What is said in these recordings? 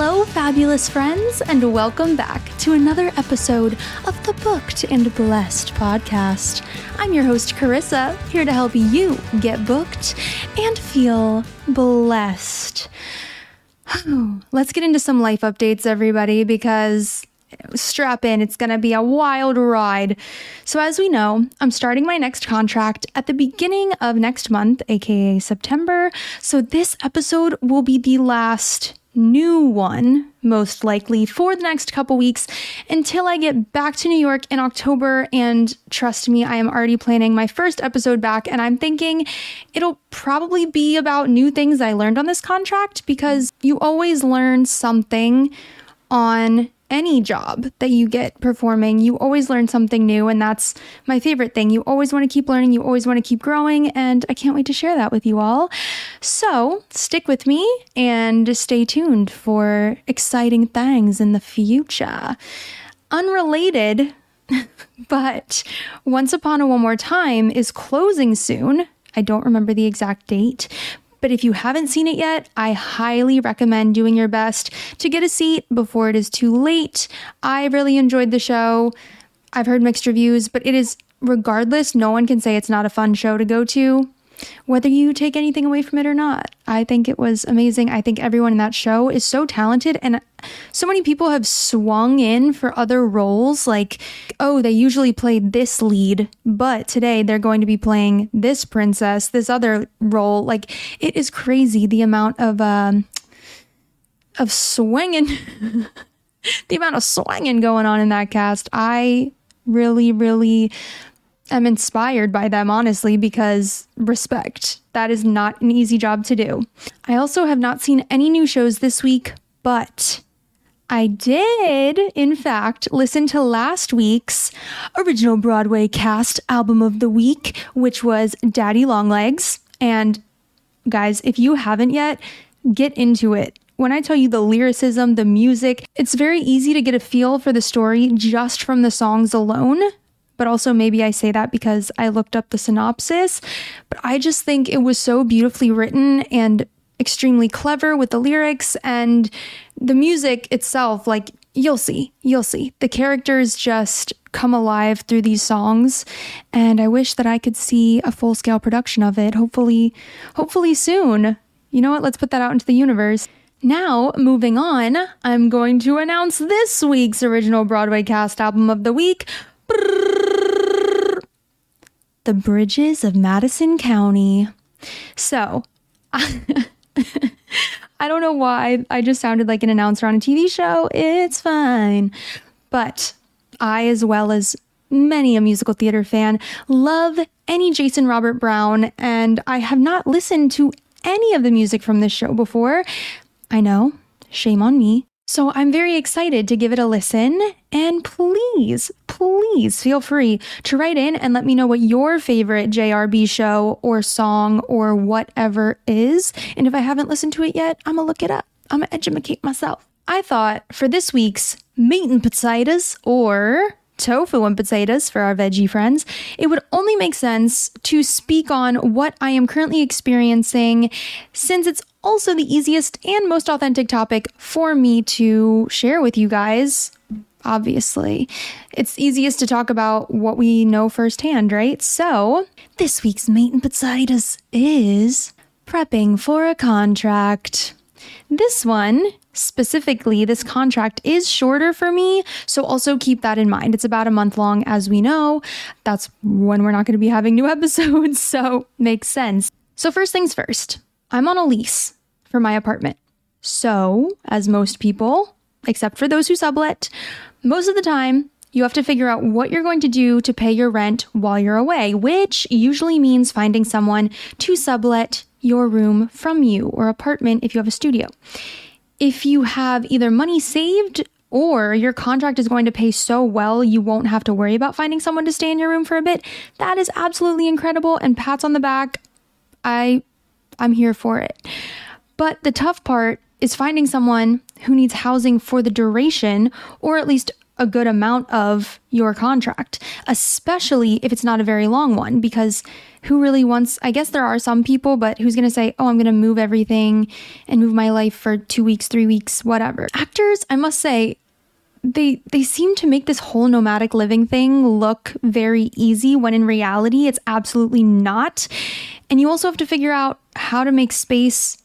Hello, fabulous friends, and welcome back to another episode of the Booked and Blessed podcast. I'm your host, Karisa, here to help you get booked and feel blessed. Let's get into some life updates, everybody, because strap in. It's going to be a wild ride. So, as we know, I'm starting my next contract at the beginning of next month, aka September. So, this episode will be the last new one, most likely, for the next couple weeks until I get back to New York in October. And trust me, I am already planning my first episode back, and I'm thinking it'll probably be about new things I learned on this contract because you always learn something on any job that you get performing, you always learn something new. And that's my favorite thing. You always want to keep learning, you always want to keep growing. And I can't wait to share that with you all. So stick with me and stay tuned for exciting things in the future. Unrelated, but Once Upon a One More Time is closing soon. I don't remember the exact date, but if you haven't seen it yet, I highly recommend doing your best to get a seat before it is too late. I really enjoyed the show. I've heard mixed reviews, but it is regardless, no one can say it's not a fun show to go to whether you take anything away from it or not. I think it was amazing. I think everyone in that show is so talented and so many people have swung in for other roles like oh, they usually play this lead, but today they're going to be playing this princess, this other role. Like it is crazy the amount of um of swinging the amount of swinging going on in that cast. I really really am inspired by them, honestly, because respect. That is not an easy job to do. I also have not seen any new shows this week, but I did, in fact, listen to last week's original Broadway cast album of the week, which was Daddy Longlegs. And guys, if you haven't yet, get into it. When I tell you the lyricism, the music, it's very easy to get a feel for the story just from the songs alone but also maybe I say that because I looked up the synopsis. But I just think it was so beautifully written and extremely clever with the lyrics and the music itself. Like, you'll see, you'll see. The characters just come alive through these songs and I wish that I could see a full-scale production of it hopefully hopefully soon. You know what? Let's put that out into the universe. Now, moving on, I'm going to announce this week's original Broadway cast album of the week. The Bridges of Madison County. So, I don't know why I just sounded like an announcer on a TV show. It's fine. But I, as well as many a musical theater fan, love any Jason Robert Brown, and I have not listened to any of the music from this show before. I know, shame on me. So I'm very excited to give it a listen. And please, please feel free to write in and let me know what your favorite JRB show or song or whatever is. And if I haven't listened to it yet, I'm gonna look it up. I'm gonna educate myself. I thought for this week's meat and potatoes or tofu and potatoes for our veggie friends, it would only make sense to speak on what I am currently experiencing since it's also the easiest and most authentic topic for me to share with you guys. Obviously, it's easiest to talk about what we know firsthand, right? So, this week's meat and potatoes is prepping for a contract. This one specifically, this contract is shorter for me. So also keep that in mind. It's about a month long, as we know. That's when we're not going to be having new episodes. So makes sense. So, first things first, I'm on a lease for my apartment. So, as most people, except for those who sublet, most of the time, you have to figure out what you're going to do to pay your rent while you're away, which usually means finding someone to sublet your room from you or apartment if you have a studio if you have either money saved or your contract is going to pay so well you won't have to worry about finding someone to stay in your room for a bit, that is absolutely incredible and pats on the back. I I'm here for it. But the tough part is finding someone who needs housing for the duration or at least a good amount of your contract, especially if it's not a very long one, because who really wants, I guess there are some people, but who's to say, oh, I'm to move everything and move my life for two weeks, three weeks, whatever. Actors, I must say, they they seem to make this whole nomadic living thing look very easy when in reality it's absolutely not. And you also have to figure out how to make space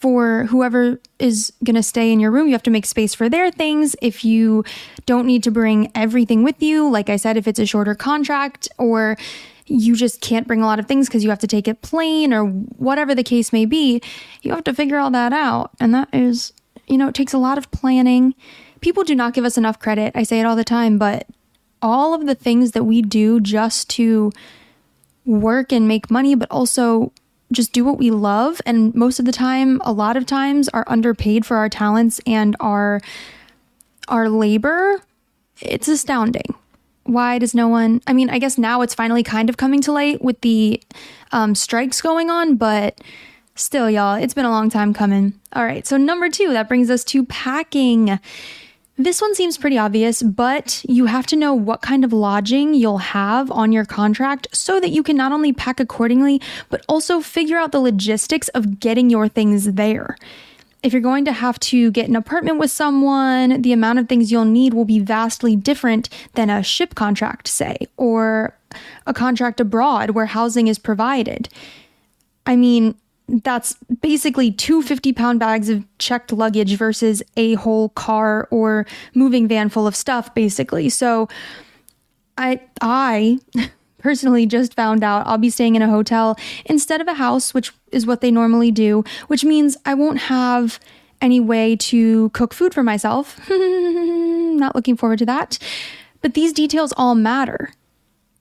for whoever is going to stay in your room. You have to make space for their things. If you don't need to bring everything with you, like I said, if it's a shorter contract or you just can't bring a lot of things because you have to take it plane or whatever the case may be, you have to figure all that out. And that is, you know, it takes a lot of planning. People do not give us enough credit. I say it all the time, but all of the things that we do just to work and make money, but also just do what we love. And most of the time a lot of times are underpaid for our talents and our our labor. It's astounding. Why does no one i mean i guess now it's finally kind of coming to light with the um, strikes going on but still y'all it's been a long time coming. All right so number two that brings us to packing this one seems pretty obvious, but you have to know what kind of lodging you'll have on your contract so that you can not only pack accordingly, but also figure out the logistics of getting your things there. If you're going to have to get an apartment with someone, the amount of things you'll need will be vastly different than a ship contract, say, or a contract abroad where housing is provided. I mean, that's basically two 50 pound bags of checked luggage versus a whole car or moving van full of stuff, basically. So I, I personally just found out I'll be staying in a hotel instead of a house, which is what they normally do, which means I won't have any way to cook food for myself. Not looking forward to that. But these details all matter.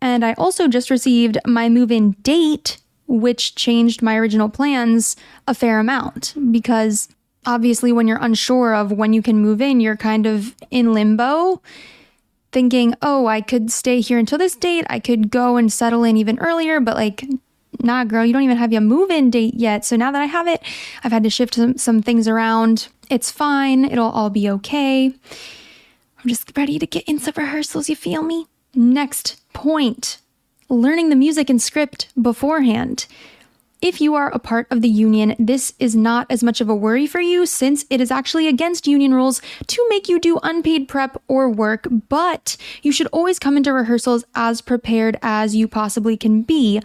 And I also just received my move in date which changed my original plans a fair amount because obviously when you're unsure of when you can move in, you're kind of in limbo thinking, "Oh, I could stay here until this date. I could go and settle in even earlier, but like nah, girl, you don't even have your move-in date yet. So now that I have it, I've had to shift some, some things around. It's fine. It'll all be okay. I'm just ready to get into rehearsals, you feel me? Next point learning the music and script beforehand. If you are a part of the union, this is not as much of a worry for you since it is actually against union rules to make you do unpaid prep or work, but you should always come into rehearsals as prepared as you possibly can be.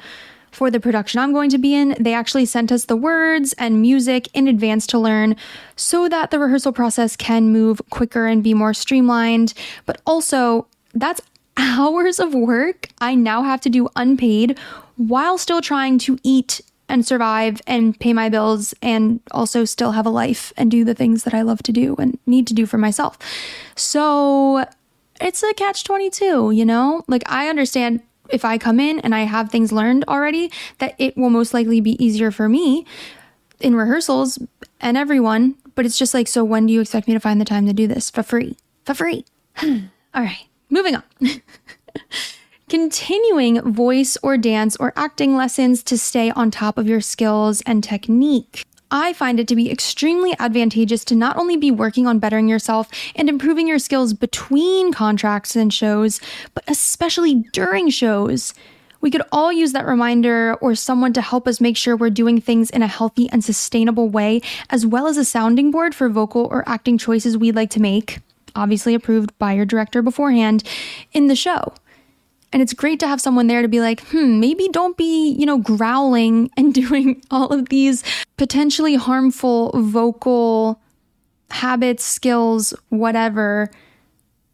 For the production I'm going to be in, they actually sent us the words and music in advance to learn so that the rehearsal process can move quicker and be more streamlined. But also, that's hours of work I now have to do unpaid while still trying to eat and survive and pay my bills and also still have a life and do the things that I love to do and need to do for myself. So it's a catch 22, you know? Like, I understand if I come in and I have things learned already, that it will most likely be easier for me in rehearsals and everyone. But it's just like, so when do you expect me to find the time to do this for free? For free. Hmm. All right. Moving on. Continuing voice or dance or acting lessons to stay on top of your skills and technique. I find it to be extremely advantageous to not only be working on bettering yourself and improving your skills between contracts and shows, but especially during shows. We could all use that reminder or someone to help us make sure we're doing things in a healthy and sustainable way, as well as a sounding board for vocal or acting choices we'd like to make obviously approved by your director beforehand in the show. And it's great to have someone there to be like, hmm, maybe don't be, you know, growling and doing all of these potentially harmful vocal habits, skills, whatever,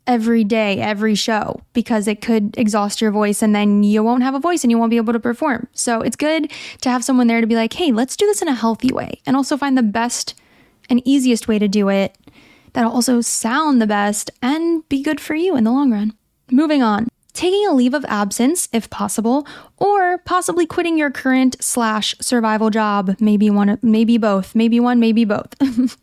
every day, every show, because it could exhaust your voice and then you won't have a voice and you won't be able to perform. So it's good to have someone there to be like, hey, let's do this in a healthy way and also find the best and easiest way to do it that'll also sound the best and be good for you in the long run. Moving on. Taking a leave of absence, if possible, or possibly quitting your current slash survival job. Maybe one, maybe both. Maybe one, maybe both.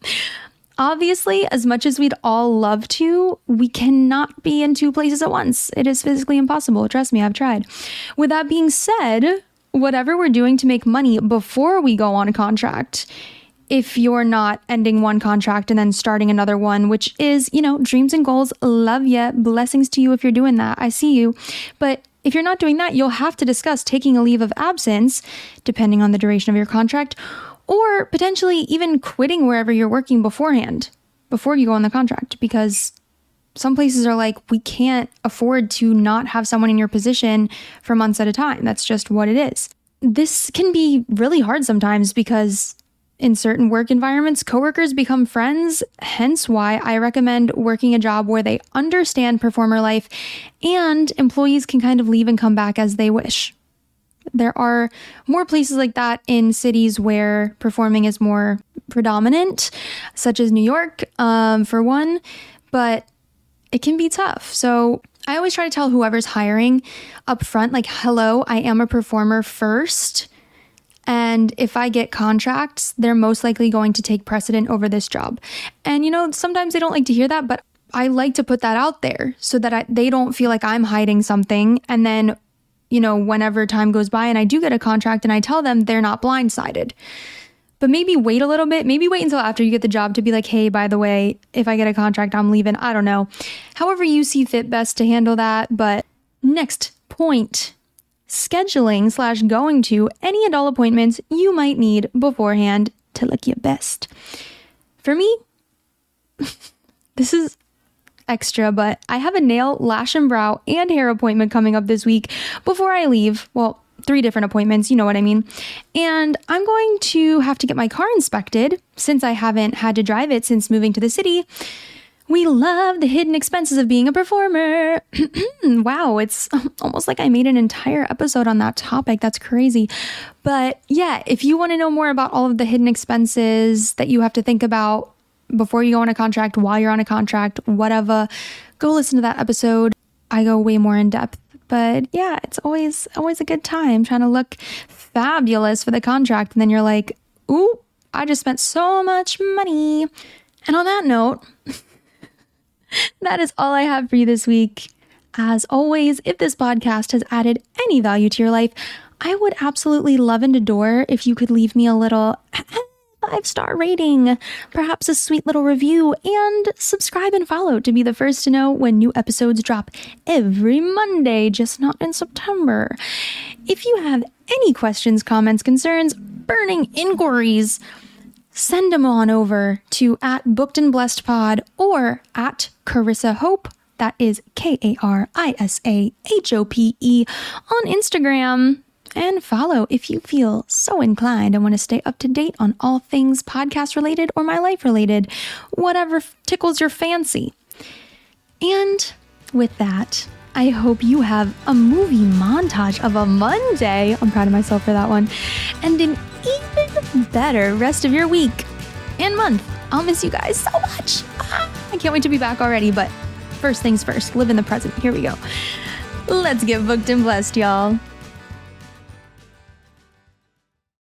Obviously, as much as we'd all love to, we cannot be in two places at once. It is physically impossible. Trust me, I've tried. With that being said, whatever we're doing to make money before we go on a contract, if you're not ending one contract and then starting another one, which is, you know, dreams and goals. Love ya. Blessings to you if you're doing that. I see you. But if you're not doing that, you'll have to discuss taking a leave of absence, depending on the duration of your contract, or potentially even quitting wherever you're working beforehand, before you go on the contract, because some places are like, we can't afford to not have someone in your position for months at a time. That's just what it is. This can be really hard sometimes because in certain work environments, coworkers become friends, hence why I recommend working a job where they understand performer life and employees can kind of leave and come back as they wish. There are more places like that in cities where performing is more predominant, such as New York, um, for one, but it can be tough. So I always try to tell whoever's hiring up front, like, hello, I am a performer first and if I get contracts, they're most likely going to take precedent over this job. And you know, sometimes they don't like to hear that, but I like to put that out there so that I, they don't feel like I'm hiding something. And then, you know, whenever time goes by and I do get a contract and I tell them they're not blindsided. But maybe wait a little bit. Maybe wait until after you get the job to be like, hey, by the way, if I get a contract, I'm leaving. I don't know. However, you see fit best to handle that. But next point scheduling slash going to any and all appointments you might need beforehand to look your best. For me, this is extra, but I have a nail, lash and brow, and hair appointment coming up this week before I leave. Well, three different appointments, you know what I mean. And I'm going to have to get my car inspected since I haven't had to drive it since moving to the city. We love the hidden expenses of being a performer. wow, it's almost like I made an entire episode on that topic. That's crazy. But yeah, if you want to know more about all of the hidden expenses that you have to think about before you go on a contract, while you're on a contract, whatever, go listen to that episode. I go way more in depth. But yeah, it's always always a good time trying to look fabulous for the contract and then you're like, "Ooh, I just spent so much money." And on that note, that is all I have for you this week. As always, if this podcast has added any value to your life, I would absolutely love and adore if you could leave me a little five star rating, perhaps a sweet little review, and subscribe and follow to be the first to know when new episodes drop every Monday, just not in September. If you have any questions, comments, concerns, burning inquiries, send them on over to at Booked and Blessed Pod or at Karisa Hope. That is K A R I S A H O P E on Instagram. And follow if you feel so inclined and want to stay up to date on all things podcast related or my life related, whatever tickles your fancy. And with that, I hope you have a movie montage of a Monday. I'm proud of myself for that one. And an better rest of your week and month. I'll miss you guys so much. Ah, I can't wait to be back already, but first things first, live in the present. Here we go. Let's get booked and blessed, y'all.